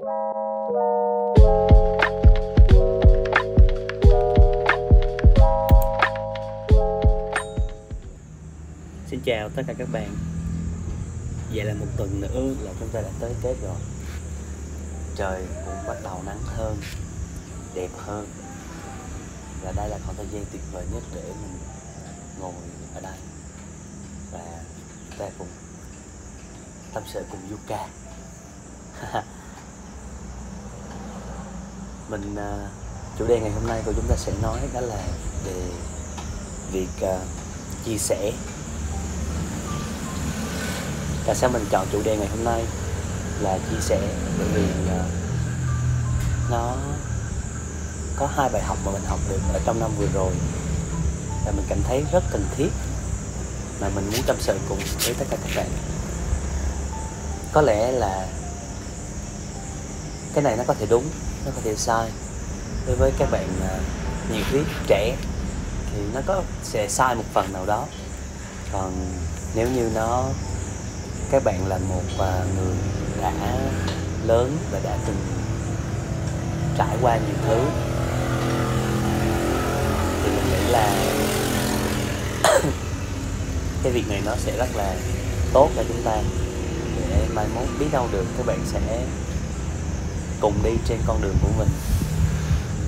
Xin chào tất cả các bạn. Vậy là một tuần nữa là chúng ta đã tới Tết rồi. Trời cũng bắt đầu nắng hơn, Đẹp hơn. Và đây là khoảng thời gian tuyệt vời nhất để mình ngồi ở đây. Và ta cùng tâm sự cùng Yuka. Mình uh, chủ đề ngày hôm nay của chúng ta sẽ nói đó là về việc uh, chia sẻ. Tại sao mình chọn chủ đề ngày hôm nay là chia sẻ? Bởi vì uh, nó có hai bài học mà mình học được ở trong năm vừa rồi. Và mình cảm thấy rất cần thiết mà mình muốn tâm sự cùng với tất cả các bạn. Có lẽ là cái này nó có thể đúng nó có thể sai. Đối với các bạn à, nhiều nhiệt huyết trẻ thì nó có sẽ sai một phần nào đó. Còn nếu như nó, các bạn là một à, người đã lớn và đã từng trải qua nhiều thứ, thì mình nghĩ là cái việc này nó sẽ rất là tốt cho chúng ta. Để mai mốt biết đâu được, các bạn sẽ cùng đi trên con đường của mình.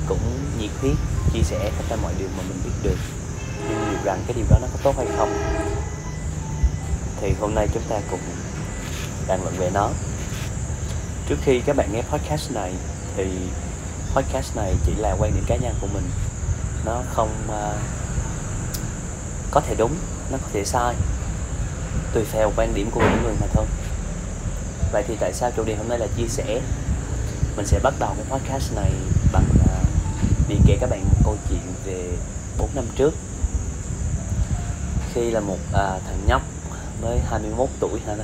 Cũng nhiệt huyết chia sẻ tất cả mọi điều mà mình biết được. Nhưng liệu rằng cái điều đó nó có tốt hay không thì hôm nay chúng ta cùng bàn luận về nó. Trước khi các bạn nghe podcast này thì podcast này chỉ là quan điểm cá nhân của mình. Nó không uh, có thể đúng nó có thể sai. Tùy theo quan điểm của mỗi người mà thôi. Vậy thì tại sao chủ đề hôm nay là chia sẻ? Mình sẽ bắt đầu cái podcast này bằng à, uh, việc kể các bạn một câu chuyện về 4 năm trước. Khi là một uh, thằng nhóc mới 21 tuổi hả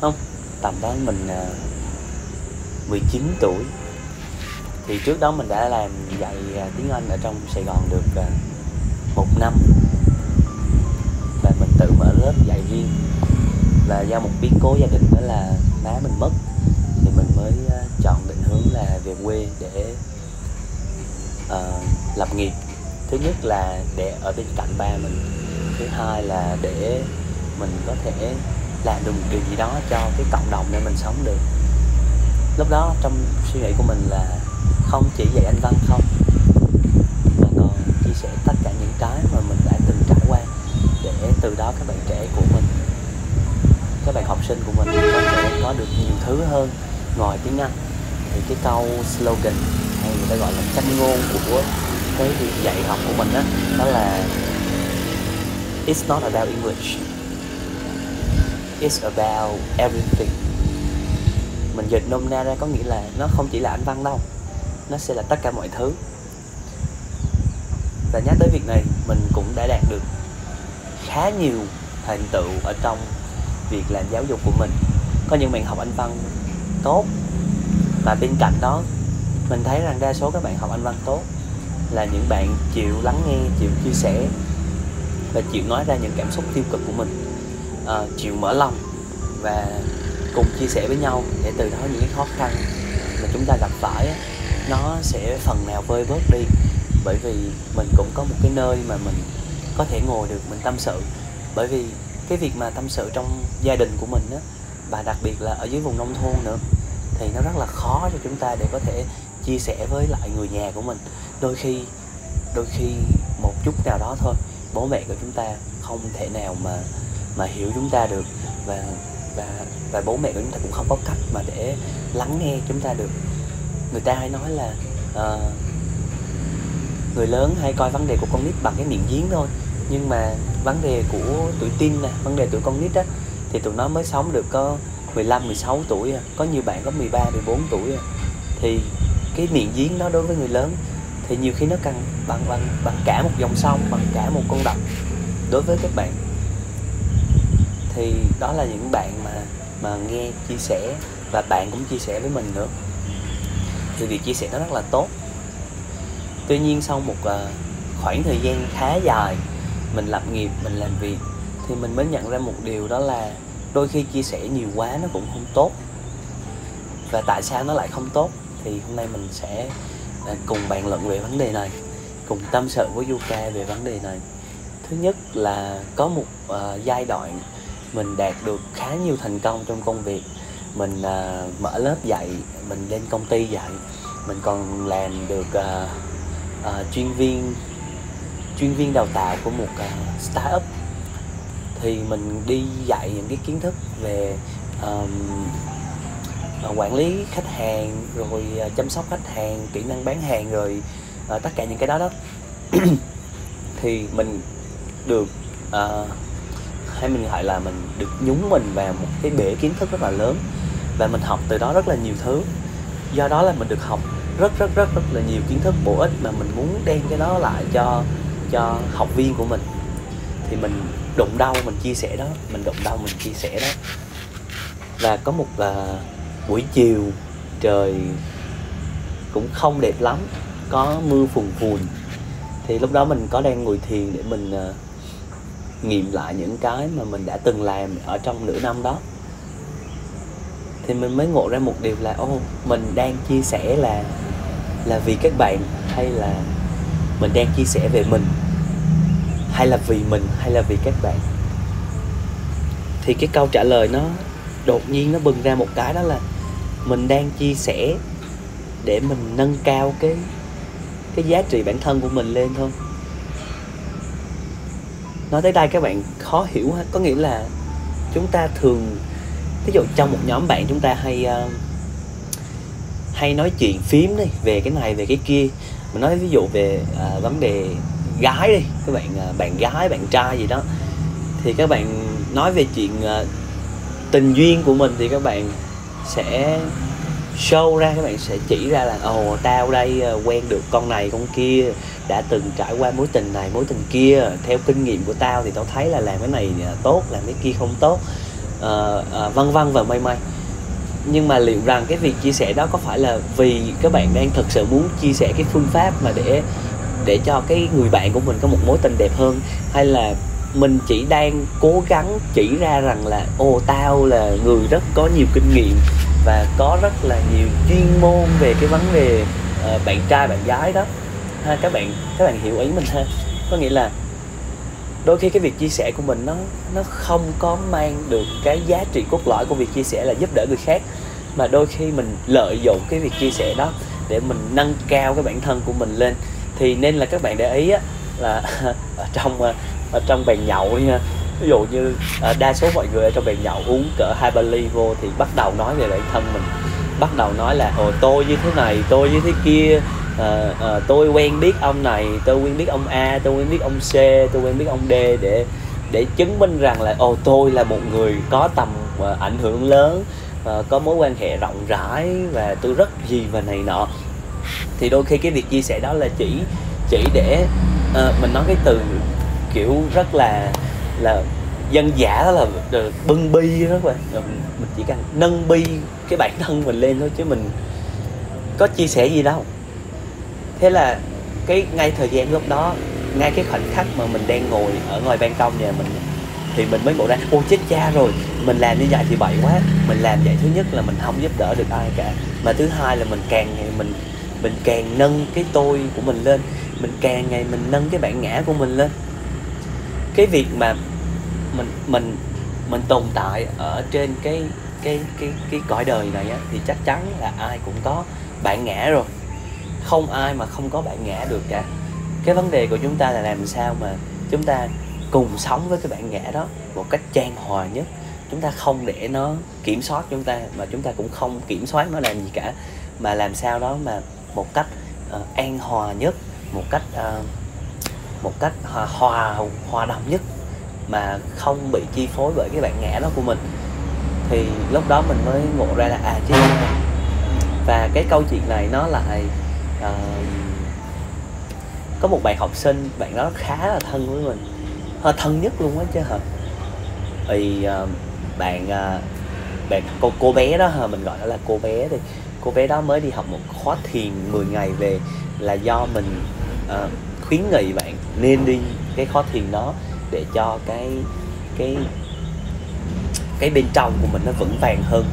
không tầm đó mình à, uh, 19 tuổi. Thì trước đó mình đã làm dạy uh, tiếng Anh ở trong Sài Gòn được uh, một năm. Và mình tự mở lớp dạy riêng. Và do một biến cố gia đình đó là má mình mất thì mình mới uh, chọn định là về quê để uh, lập nghiệp. Thứ nhất là để ở bên cạnh ba mình. Thứ hai là để mình có thể làm được một điều gì đó cho cái cộng đồng để mình sống được. Lúc đó trong suy nghĩ của mình là không chỉ dạy anh văn không mà còn chia sẻ tất cả những cái mà mình đã từng trải qua để từ đó các bạn trẻ của mình các bạn học sinh của mình có thể có được nhiều thứ hơn ngoài tiếng Anh thì cái câu slogan hay người ta gọi là tranh ngôn của cái việc dạy học của mình đó, đó là It's not about English. It's about everything. Mình dịch nôm na ra có nghĩa là Nó không chỉ là anh văn đâu Nó sẽ là tất cả mọi thứ. Và nhắc tới việc này Mình cũng đã đạt được Khá nhiều thành tựu Ở trong việc làm giáo dục của mình. Có những bạn học anh văn tốt và bên cạnh đó Mình thấy rằng đa số các bạn học anh văn tốt Là những bạn chịu lắng nghe Chịu chia sẻ Và chịu nói ra những cảm xúc tiêu cực của mình. À, chịu mở lòng và cùng chia sẻ với nhau để từ đó những cái khó khăn mà chúng ta gặp phải nó sẽ phần nào vơi bớt đi. Bởi vì mình cũng có một cái nơi mà mình có thể ngồi được mình tâm sự. Bởi vì cái việc mà tâm sự trong gia đình của mình á và đặc biệt là ở dưới vùng nông thôn nữa thì nó rất là khó cho chúng ta để có thể chia sẻ với lại người nhà của mình. Đôi khi đôi khi một chút nào đó thôi bố mẹ của chúng ta không thể nào mà mà hiểu chúng ta được và và và bố mẹ của chúng ta cũng không có cách mà để lắng nghe chúng ta được. Người ta hay nói là uh, người lớn hay coi vấn đề của con nít bằng cái miệng giếng thôi. Nhưng mà vấn đề của tuổi tin nè vấn đề tuổi con nít á thì tụi nó mới sống được có 15, 16 tuổi à. có nhiều bạn có 13, 14 tuổi à. thì cái miệng giếng nó đối với người lớn thì nhiều khi nó cần bằng bằng bằng cả một dòng sông bằng cả một con đập đối với các bạn thì đó là những bạn mà mà nghe chia sẻ và bạn cũng chia sẻ với mình nữa thì việc chia sẻ nó rất là tốt tuy nhiên sau một uh, khoảng thời gian khá dài mình lập nghiệp mình làm việc thì mình mới nhận ra một điều đó là đôi khi chia sẻ nhiều quá nó cũng không tốt. Và tại sao nó lại không tốt? Thì hôm nay mình sẽ à, cùng bàn luận về vấn đề này cùng tâm sự với Yuka về vấn đề này. Thứ nhất là có một uh, giai đoạn mình đạt được khá nhiều thành công trong công việc. Mình uh, mở lớp dạy mình lên công ty dạy. Mình còn làm được uh, uh, chuyên viên chuyên viên đào tạo của một uh, startup thì mình đi dạy những cái kiến thức về um, quản lý khách hàng rồi ờ, chăm sóc khách hàng kỹ năng bán hàng rồi uh, tất cả những cái đó đó. Thì mình được uh, hay mình gọi là mình được nhúng mình vào một cái bể kiến thức rất là lớn và mình học từ đó rất là nhiều thứ. Do đó là mình được học rất rất rất rất là nhiều kiến thức bổ ích mà mình muốn đem cái đó lại cho cho học viên của mình thì mình đụng đau mình chia sẻ đó mình đụng đau mình chia sẻ đó. Và có một uh, buổi chiều trời cũng không đẹp lắm có mưa phùn phùn thì lúc đó mình có đang ngồi thiền để mình uh, nghiệm lại những cái mà mình đã từng làm ở trong nửa năm đó. Thì mình mới ngộ ra một điều là ô mình đang chia sẻ là là vì các bạn hay là mình đang chia sẻ về mình? Hay là vì mình hay là vì các bạn? Thì cái câu trả lời nó đột nhiên nó bừng ra một cái đó là mình đang chia sẻ để mình nâng cao cái cái giá trị bản thân của mình lên thôi. Nói tới đây các bạn khó hiểu ha. Có nghĩa là chúng ta thường ví dụ trong một nhóm bạn chúng ta hay uh, hay nói chuyện phím đi về cái này về cái kia. Mình nói ví dụ về uh, vấn đề gái đi các bạn à, bạn gái bạn trai gì đó. Thì các bạn nói về chuyện à, tình duyên của mình thì các bạn sẽ show ra các bạn sẽ chỉ ra là ồ oh, tao đây à, quen được con này con kia đã từng trải qua mối tình này mối tình kia theo kinh nghiệm của tao thì tao thấy là làm cái này tốt làm cái kia không tốt à, à, vân vân và may may. Nhưng mà liệu rằng cái việc chia sẻ đó có phải là vì các bạn đang thực sự muốn chia sẻ cái phương pháp mà để để cho cái người bạn của mình có một mối tình đẹp hơn? Hay là mình chỉ đang cố gắng chỉ ra rằng là ô tao là người rất có nhiều kinh nghiệm và có rất là nhiều chuyên môn về cái vấn đề uh, bạn trai bạn gái đó. Ha các bạn các bạn hiểu ý mình ha. Có nghĩa là đôi khi cái việc chia sẻ của mình nó nó không có mang được cái giá trị cốt lõi của việc chia sẻ là giúp đỡ người khác mà đôi khi mình lợi dụng cái việc chia sẻ đó để mình nâng cao cái bản thân của mình lên thì nên là các bạn để ý á là ở trong ờ, ở trong bàn nhậu nha ví dụ như ờ, đa số mọi người ở trong bàn nhậu uống cỡ hai ba ly vô thì bắt đầu nói về bản thân mình. Bắt đầu nói là ồ tôi như thế này tôi như thế kia à, à, tôi quen biết ông này tôi quen biết ông A tôi quen biết ông C tôi quen biết ông D để để chứng minh rằng là ồ tôi là một người có tầm à, ảnh hưởng lớn à, có mối quan hệ rộng rãi và tôi rất gì và này nọ thì đôi khi cái việc chia sẻ đó là chỉ chỉ để uh, mình nói cái từ kiểu rất là là dân giả đó là bưng bi đó các bạn. Mình chỉ cần nâng bi cái bản thân mình lên thôi chứ mình có chia sẻ gì đâu. Thế là cái ngay thời gian lúc đó ngay cái khoảnh khắc mà mình đang ngồi ở ngoài ban công nhà mình thì mình mới ngộ ra ô chết cha rồi mình làm như vậy thì bậy quá mình làm vậy thứ nhất là mình không giúp đỡ được ai cả mà thứ hai là mình càng ngày mình mình càng nâng cái tôi của mình lên mình càng ngày mình nâng cái bản ngã của mình lên. Cái việc mà mình mình mình tồn tại ở trên cái cái cái cái cõi đời này á, thì chắc chắn là ai cũng có bản ngã rồi. Không ai mà không có bản ngã được cả. Cái vấn đề của chúng ta là làm sao mà chúng ta cùng sống với cái bản ngã đó một cách trang hòa nhất. Chúng ta không để nó kiểm soát chúng ta mà chúng ta cũng không kiểm soát nó làm gì cả. Mà làm sao đó mà một cách uh, an hòa nhất một cách uh, một cách hòa hòa hòa đồng nhất mà không bị chi phối bởi cái bản ngã đó của mình. Thì lúc đó mình mới ngộ ra là à chứ và cái câu chuyện này nó lại uh, có một bạn học sinh bạn đó khá là thân với mình à, thân nhất luôn á chứ hả? Thì uh, bạn uh, bạn cô cô bé đó hả? Mình gọi nó là cô bé đi cô bé đó mới đi học một khóa thiền 10 ngày về là do mình uh, khuyến nghị bạn nên đi cái khóa thiền đó để cho cái cái cái bên trong của mình nó vững vàng hơn.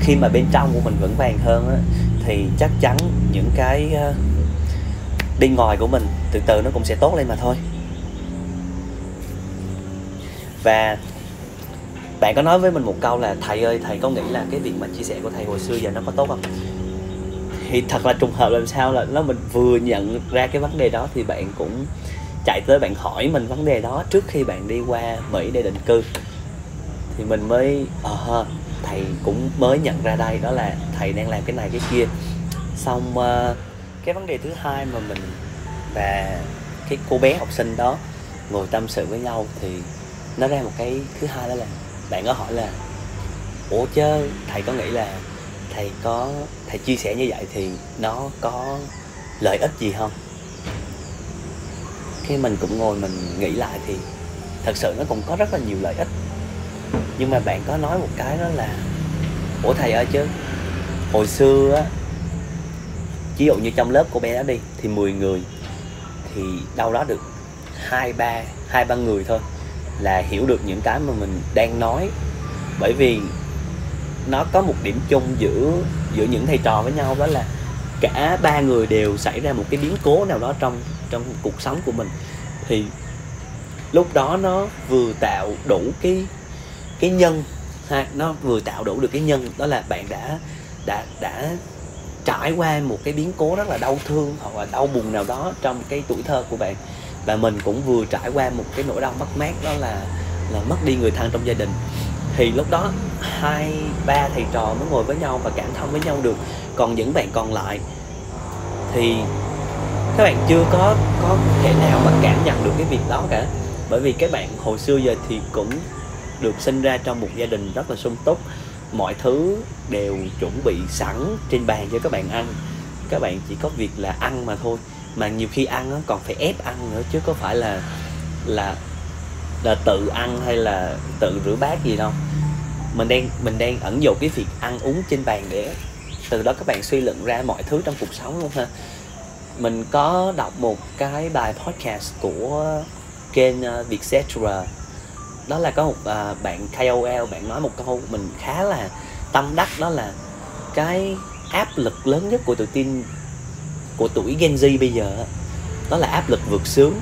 Khi mà bên trong của mình vững vàng hơn á thì chắc chắn những cái uh, bên ngoài của mình từ từ nó cũng sẽ tốt lên mà thôi. Và bạn có nói với mình một câu là thầy ơi thầy có nghĩ là cái việc mà chia sẻ của thầy hồi xưa giờ nó có tốt không? Thì thật là trùng hợp làm sao là nó mình vừa nhận ra cái vấn đề đó thì bạn cũng chạy tới bạn hỏi mình vấn đề đó trước khi bạn đi qua mỹ để định cư. Thì mình mới ờ uh, thầy cũng mới nhận ra đây đó là thầy đang làm cái này cái kia. Xong uh, cái vấn đề thứ hai mà mình và cái cô bé học sinh đó ngồi tâm sự với nhau thì nó ra một cái thứ hai đó là bạn có hỏi là, ủa chứ thầy có nghĩ là thầy có, thầy chia sẻ như vậy thì nó có lợi ích gì không? Khi mình cũng ngồi mình nghĩ lại thì thật sự nó cũng có rất là nhiều lợi ích. Nhưng mà bạn có nói một cái đó là, ủa thầy ơi chứ hồi xưa á, ví dụ như trong lớp của bé đó đi, thì 10 người, thì đâu đó được hai ba hai ba người thôi là hiểu được những cái mà mình đang nói. Bởi vì nó có một điểm chung giữa giữa những thầy trò với nhau, đó là cả ba người đều xảy ra một cái biến cố nào đó trong trong cuộc sống của mình. Thì lúc đó nó vừa tạo đủ cái cái nhân ha, nó vừa tạo đủ được cái nhân, đó là bạn đã đã đã trải qua một cái biến cố rất là đau thương hoặc là đau buồn nào đó trong cái tuổi thơ của bạn và mình cũng vừa trải qua một cái nỗi đau mất mát, đó là là mất đi người thân trong gia đình. Thì lúc đó hai, ba thầy trò mới ngồi với nhau và cảm thông với nhau được. Còn những bạn còn lại thì các bạn chưa có có thể nào mà cảm nhận được cái việc đó cả. Bởi vì các bạn hồi xưa giờ thì cũng được sinh ra trong một gia đình rất là sung túc. Mọi thứ đều chuẩn bị sẵn trên bàn cho các bạn ăn. Các bạn chỉ có việc là ăn mà thôi mà nhiều khi ăn còn phải ép ăn nữa chứ có phải là là là tự ăn hay là tự rửa bát gì đâu. Mình đang mình đang ẩn dụ cái việc ăn uống trên bàn để từ đó các bạn suy luận ra mọi thứ trong cuộc sống luôn ha. Mình có đọc một cái bài podcast của kênh ờ, Vietcetera. Đó là có một uh, bạn KOL bạn nói một câu mình khá là tâm đắc đó là cái áp lực lớn nhất của tự tin của tuổi Gen Z bây giờ đó là áp lực vượt sướng.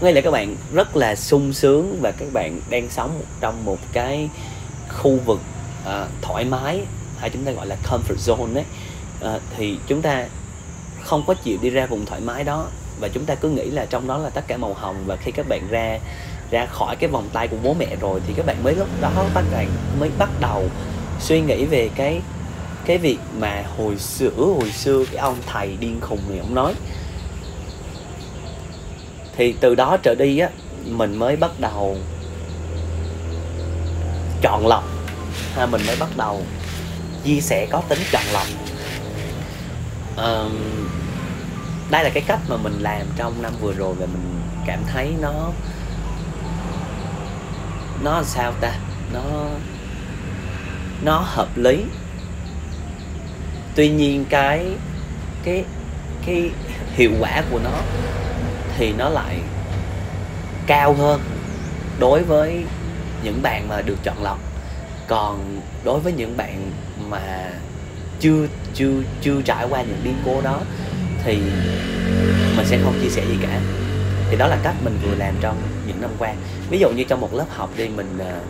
Ngay là các bạn rất là sung sướng và các bạn đang sống trong một cái khu vực uh, thoải mái hay chúng ta gọi là comfort zone đấy uh, à, thì chúng ta không có chịu đi ra vùng thoải mái đó và chúng ta cứ nghĩ là trong đó là tất cả màu hồng và khi các bạn ra ra khỏi cái vòng tay của bố mẹ rồi thì các bạn mới lúc đó các bạn mới bắt đầu suy nghĩ về cái cái việc mà hồi xưa ừ, hồi xưa cái ông thầy điên khùng này ông nói. Thì từ đó trở đi á mình mới bắt đầu chọn lọc. Ha mình mới bắt đầu chia sẻ có tính chọn lọc. Um, đây là cái cách mà mình làm trong năm vừa rồi và mình cảm thấy nó nó làm sao ta? Nó nó hợp lý tuy nhiên cái cái cái hiệu quả của nó thì nó lại cao hơn đối với những bạn mà được chọn lọc. Còn đối với những bạn mà chưa chưa chưa trải qua những biến cố đó thì mình sẽ không chia sẻ gì cả. Thì đó là cách mình vừa làm trong những năm qua. Ví dụ như trong một lớp học đi, mình ờ,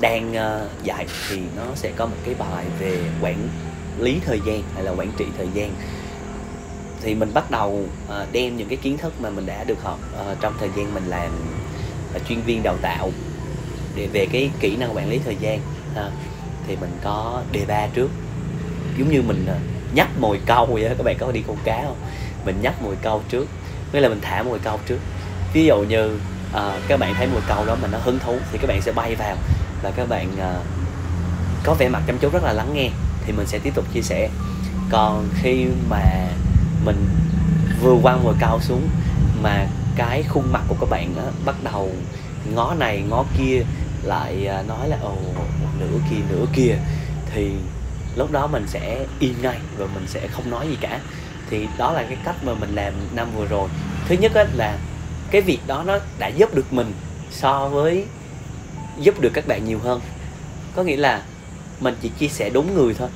đang ờ, dạy thì nó sẽ có một cái bài về quản lý thời gian hay là quản trị thời gian. Thì mình bắt đầu uh, đem những cái kiến thức mà mình đã được học uh, trong thời gian mình làm uh, chuyên viên đào tạo để về cái kỹ năng quản lý thời gian ha. thì mình có đề ba trước. Giống như mình uh, nhắc mồi câu vậy các bạn có đi câu cá không? Mình nhắc mồi câu trước. Nghĩa là mình thả mồi câu trước. Ví dụ như uh, các bạn thấy mồi câu đó mà nó hứng thú thì các bạn sẽ bay vào và các bạn uh, có vẻ mặt chăm chú rất là lắng nghe thì mình sẽ tiếp tục chia sẻ. Còn khi mà mình vừa quăng vừa cao xuống mà cái khuôn mặt của các bạn á, bắt đầu ngó này ngó kia lại à, nói là ồ nửa kia nửa kia thì lúc đó mình sẽ im ngay và mình sẽ không nói gì cả. Thì đó là cái cách mà mình làm năm vừa rồi. Thứ nhất á, là cái việc đó nó đã giúp được mình so với giúp được các bạn nhiều hơn. Có nghĩa là mình chỉ chia sẻ đúng người thôi.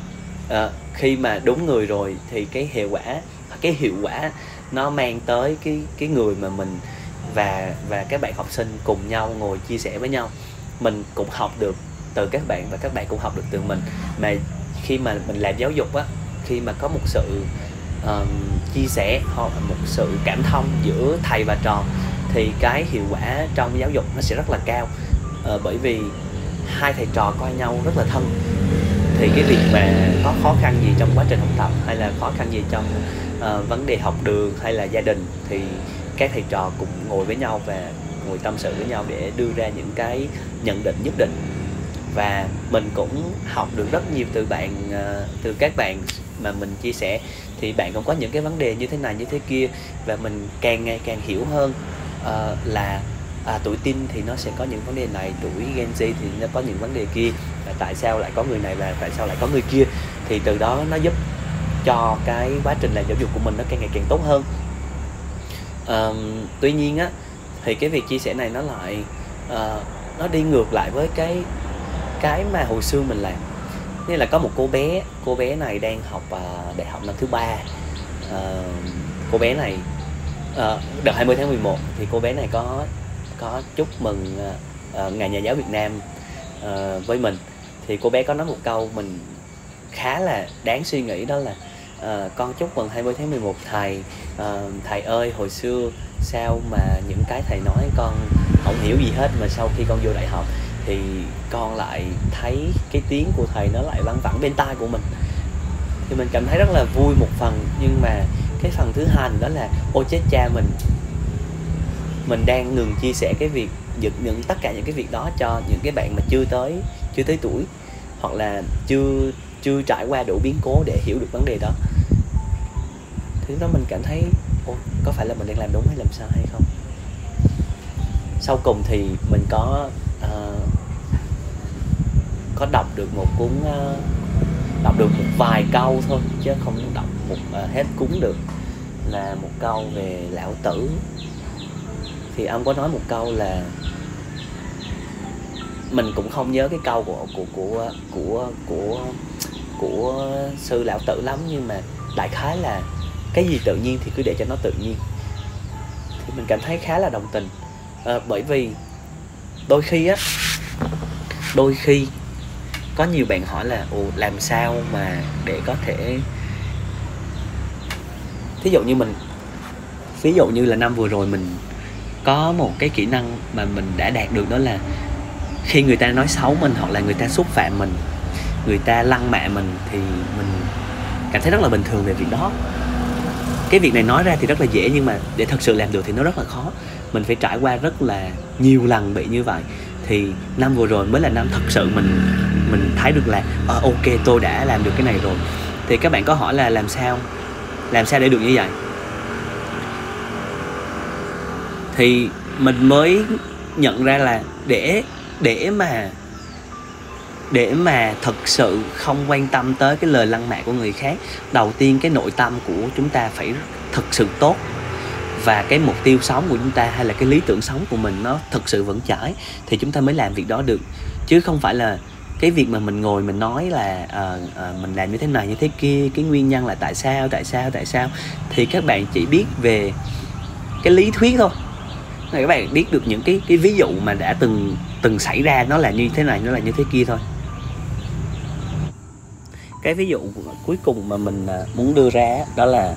À, khi mà đúng người rồi thì cái hiệu quả cái hiệu quả nó mang tới cái cái người mà mình và và các bạn học sinh cùng nhau ngồi chia sẻ với nhau. Mình cũng học được từ các bạn và các bạn cũng học được từ mình. Mà khi mà mình làm giáo dục á khi mà có một sự um, chia sẻ hoặc một sự cảm thông giữa thầy và trò thì cái hiệu quả trong giáo dục nó sẽ rất là cao. Uh, bởi vì hai thầy trò coi nhau rất là thân. Thì cái việc mà có khó khăn gì trong quá trình học tập hay là khó khăn gì trong uh, vấn đề học đường hay là gia đình thì các thầy trò cùng ngồi với nhau và ngồi tâm sự với nhau để đưa ra những cái nhận định nhất định. Và mình cũng học được rất nhiều từ bạn uh, từ các bạn mà mình chia sẻ. Thì bạn cũng có những cái vấn đề như thế này như thế kia và mình càng ngày càng hiểu hơn uh, là à, tuổi tin thì nó sẽ có những vấn đề này tuổi Gen Z thì nó có những vấn đề kia. À, tại sao lại có người này và tại sao lại có người kia? Thì từ đó nó giúp cho cái quá trình làm giáo dục của mình nó càng ngày càng tốt hơn. À, tuy nhiên á thì cái việc chia sẻ này nó lại à, nó đi ngược lại với cái cái mà hồi xưa mình làm. Như là có một cô bé cô bé này đang học à, đại học năm thứ ba. À, cô bé này à, đợt 20 tháng 11 thì cô bé này có có chúc mừng ờ, ờ, uh, ngày nhà giáo Việt Nam uh, với mình. Thì cô bé có nói một câu mình khá là đáng suy nghĩ đó là uh, con chúc mừng 20 tháng 11 thầy uh, thầy ơi hồi xưa sao mà những cái thầy nói con không hiểu gì hết mà sau khi con vô đại học thì con lại thấy cái tiếng của thầy nó lại văng vẳng bên tai của mình. Thì mình cảm thấy rất là vui một phần nhưng mà cái phần thứ hai đó là ôi chết cha mình mình đang ngừng chia sẻ cái việc những, những tất cả những cái việc đó cho những cái bạn mà chưa tới chưa tới tuổi hoặc là chưa chưa trải qua đủ biến cố để hiểu được vấn đề đó. Thì đó mình cảm thấy Ô, có phải là mình đang làm đúng hay làm sai hay không? Sau cùng thì mình có uh, có đọc được một cuốn uh, đọc được một vài câu thôi chứ không đọc một uh, hết cuốn được. Là một câu về lão tử thì ông có nói một câu là mình cũng không nhớ cái câu của của của của của của sư lão tử lắm nhưng mà đại khái là cái gì tự nhiên thì cứ để cho nó tự nhiên. Thì mình cảm thấy khá là đồng tình. À, bởi vì đôi khi á đôi khi có nhiều bạn hỏi là ồ làm sao mà để có thể thí dụ như mình ví dụ như là năm vừa rồi mình có một cái kỹ năng mà mình đã đạt được đó là khi người ta nói xấu mình hoặc là người ta xúc phạm mình người ta lăng mạ mình thì mình cảm thấy rất là bình thường về việc đó. Cái việc này nói ra thì rất là dễ nhưng mà để thật sự làm được thì nó rất là khó. Mình phải trải qua rất là nhiều lần bị như vậy. Thì năm vừa rồi mới là năm thật sự mình mình thấy được là à, ok tôi đã làm được cái này rồi. Thì các bạn có hỏi là làm sao? Làm sao để được như vậy? Thì mình mới nhận ra là để để mà để mà thực sự không quan tâm tới cái lời lăng mạ của người khác đầu tiên cái nội tâm của chúng ta phải thực sự tốt. Và cái mục tiêu sống của chúng ta hay là cái lý tưởng sống của mình nó thực sự vững chãi thì chúng ta mới làm việc đó được. Chứ không phải là cái việc mà mình ngồi mình nói là uh, uh, mình làm như thế này như thế kia cái nguyên nhân là tại sao tại sao tại sao. Thì các bạn chỉ biết về cái lý thuyết thôi các bạn biết được những cái cái ví dụ mà đã từng từng xảy ra nó là như thế này nó là như thế kia thôi. Cái ví dụ cuối cùng mà mình à, muốn đưa ra đó là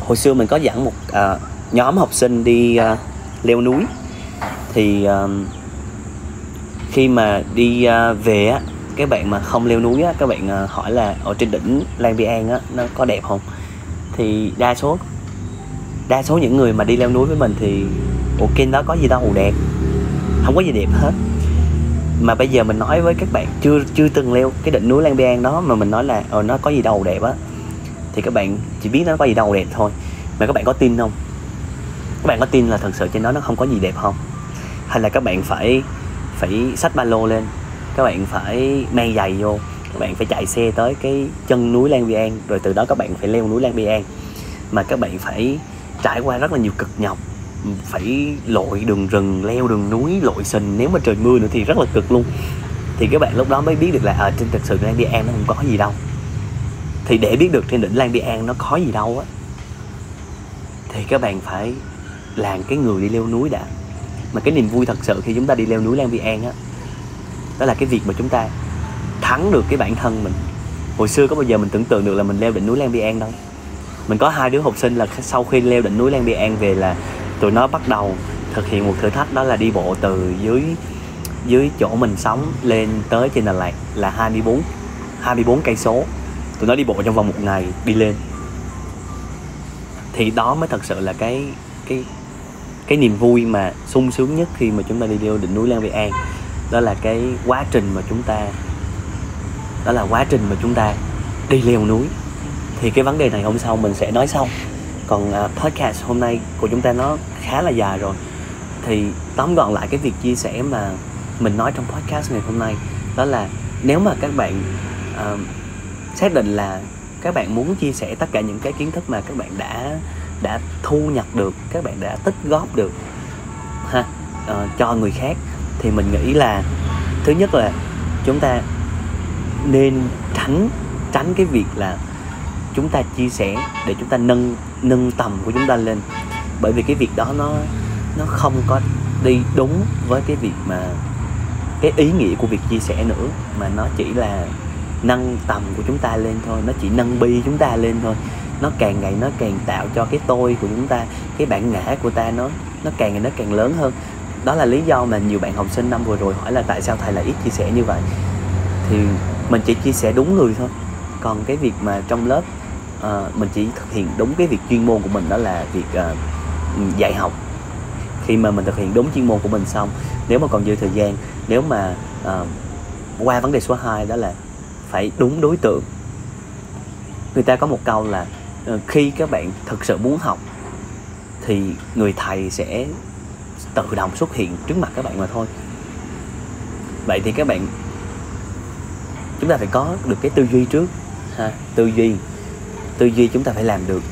hồi xưa mình có dẫn một uh, nhóm học sinh đi uh, leo núi. Thì uh, khi mà đi uh, về á các bạn mà không leo núi á các bạn uh, hỏi là ở trên đỉnh Lan Biang á nó có đẹp không? Thì đa số đa số những người mà đi leo núi với mình thì ok đó có gì đâu đẹp. Không có gì đẹp hết. Mà bây giờ mình nói với các bạn, chưa chưa từng leo cái đỉnh núi Lang Biang đó mà mình nói là ờ nó có gì đâu, đẹp á. Thì các bạn chỉ biết nó có gì đâu, đẹp thôi. Mà các bạn có tin không? Các bạn có tin là thật sự trên đó nó không có gì đẹp không? Hay là các bạn phải phải xách ba lô lên? Các bạn phải mang giày vô? Các bạn phải chạy xe tới cái chân núi Lang Biang, rồi từ đó các bạn phải leo núi Lang Biang. Mà các bạn phải trải qua rất là nhiều cực nhọc. Phải lội đường rừng, leo đường núi, lội sình, nếu mà trời mưa nữa thì rất là cực luôn. Thì các bạn lúc đó mới biết được là ở trên thực sự Lan Bi An nó không có gì đâu. Thì để biết được trên đỉnh Lan Bi An nó có gì đâu á, thì các bạn phải làm cái người đi leo núi đã. Mà cái niềm vui thật sự khi chúng ta đi leo núi Lan Bi An á, đó là cái việc mà chúng ta thắng được cái bản thân mình. Hồi xưa có bao giờ mình tưởng tượng được là mình leo đỉnh núi Lan Bi An đâu? Mình có hai đứa học sinh là sau khi leo đỉnh núi Lan Bi An về là tụi nó bắt đầu thực hiện một thử thách, đó là đi bộ từ dưới dưới chỗ mình sống lên tới trên Đà Lạt là 24 24 cây số. Tụi nó đi bộ trong vòng một ngày đi lên. Thì đó mới thật sự là cái cái cái niềm vui mà sung sướng nhất khi mà chúng ta đi leo đỉnh núi Lan Bi An. Đó là cái quá trình mà chúng ta, đó là quá trình mà chúng ta đi leo núi thì cái vấn đề này hôm sau mình sẽ nói sau. Còn uh, podcast hôm nay của chúng ta nó khá là dài rồi. Thì tóm gọn lại cái việc chia sẻ mà mình nói trong podcast ngày hôm nay đó là nếu mà các bạn uh, xác định là các bạn muốn chia sẻ tất cả những cái kiến thức mà các bạn đã đã thu nhập được các bạn đã tích góp được ha uh, cho người khác thì mình nghĩ là thứ nhất là chúng ta nên tránh tránh cái việc là chúng ta chia sẻ để chúng ta nâng nâng tầm của chúng ta lên. Bởi vì cái việc đó nó nó không có đi đúng với cái việc mà, cái ý nghĩa của việc chia sẻ nữa, mà nó chỉ là nâng tầm của chúng ta lên thôi, nó chỉ nâng bi chúng ta lên thôi. Nó càng ngày nó càng tạo cho cái tôi của chúng ta, cái bản ngã của ta nó nó càng ngày nó càng lớn hơn. Đó là lý do mà nhiều bạn học sinh năm vừa rồi hỏi là tại sao thầy lại ít chia sẻ như vậy. Thì mình chỉ chia sẻ đúng người thôi. Còn cái việc mà trong lớp uh, mình chỉ thực hiện đúng cái việc chuyên môn của mình đó là việc uh, dạy học. Khi mà mình thực hiện đúng chuyên môn của mình xong nếu mà còn dư thời gian nếu mà uh, qua vấn đề số 2 đó là phải đúng đối tượng. Người ta có một câu là uh, khi các bạn thực sự muốn học thì người thầy sẽ tự động xuất hiện trước mặt các bạn mà thôi. Vậy thì các bạn chúng ta phải có được cái tư duy trước ha tư duy tư duy chúng ta phải làm được.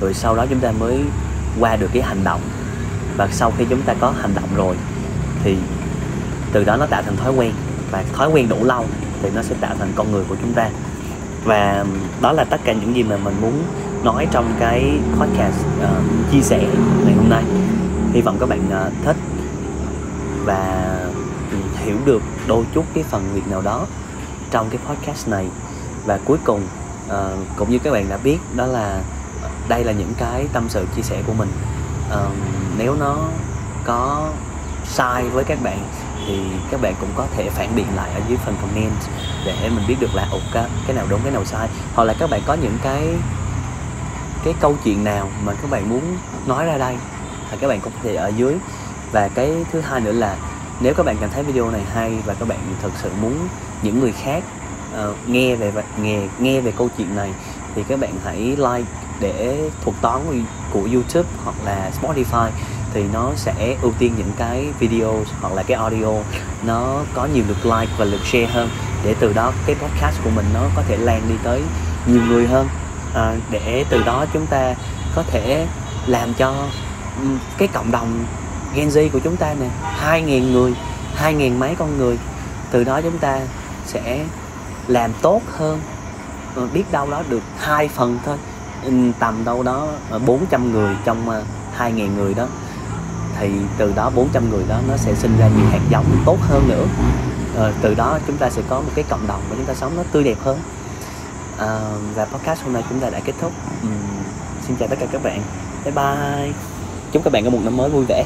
Rồi sau đó chúng ta mới qua được cái hành động. Và sau khi chúng ta có hành động rồi thì từ đó nó tạo thành thói quen. Và thói quen đủ lâu thì nó sẽ tạo thành con người của chúng ta. Và đó là tất cả những gì mà mình muốn nói trong cái podcast uh, chia sẻ ngày hôm nay. Hy vọng các bạn uh, thích và hiểu được đôi chút cái phần việc nào đó trong cái podcast này. Và cuối cùng à, cũng như các bạn đã biết đó là đây là những cái tâm sự chia sẻ của mình. À, nếu nó có sai với các bạn thì các bạn cũng có thể phản biện lại ở dưới phần comment để mình biết được là ok cái, cái nào đúng cái nào sai. Hoặc là các bạn có những cái cái câu chuyện nào mà các bạn muốn nói ra đây thì các bạn cũng có thể ở dưới. Và cái thứ hai nữa là nếu các bạn cảm thấy video này hay và các bạn thật sự muốn những người khác uh, nghe về nghe nghe về câu chuyện này thì các bạn hãy like để thuộc toán của YouTube hoặc là Spotify thì nó sẽ ưu tiên những cái video hoặc là cái audio nó có nhiều lượt like và lượt share hơn để từ đó cái podcast của mình nó có thể lan đi tới nhiều người hơn. À, để từ đó chúng ta có thể làm cho cái cộng đồng Gen Z của chúng ta nè hai ngàn người hai ngàn mấy con người từ đó chúng ta sẽ làm tốt hơn. Ờ, biết đâu đó được hai phần thôi. Ừ, tầm đâu đó ờ, 400 người trong ờ, 2.000 người đó. Thì từ đó 400 người đó nó sẽ sinh ra nhiều hạt giống tốt hơn nữa. À, từ đó chúng ta sẽ có một cái cộng đồng và chúng ta sống nó tươi đẹp hơn. À, và podcast hôm nay chúng ta đã kết thúc. Uhm, xin chào tất cả các bạn. Bye bye. Chúc các bạn có một năm mới vui vẻ.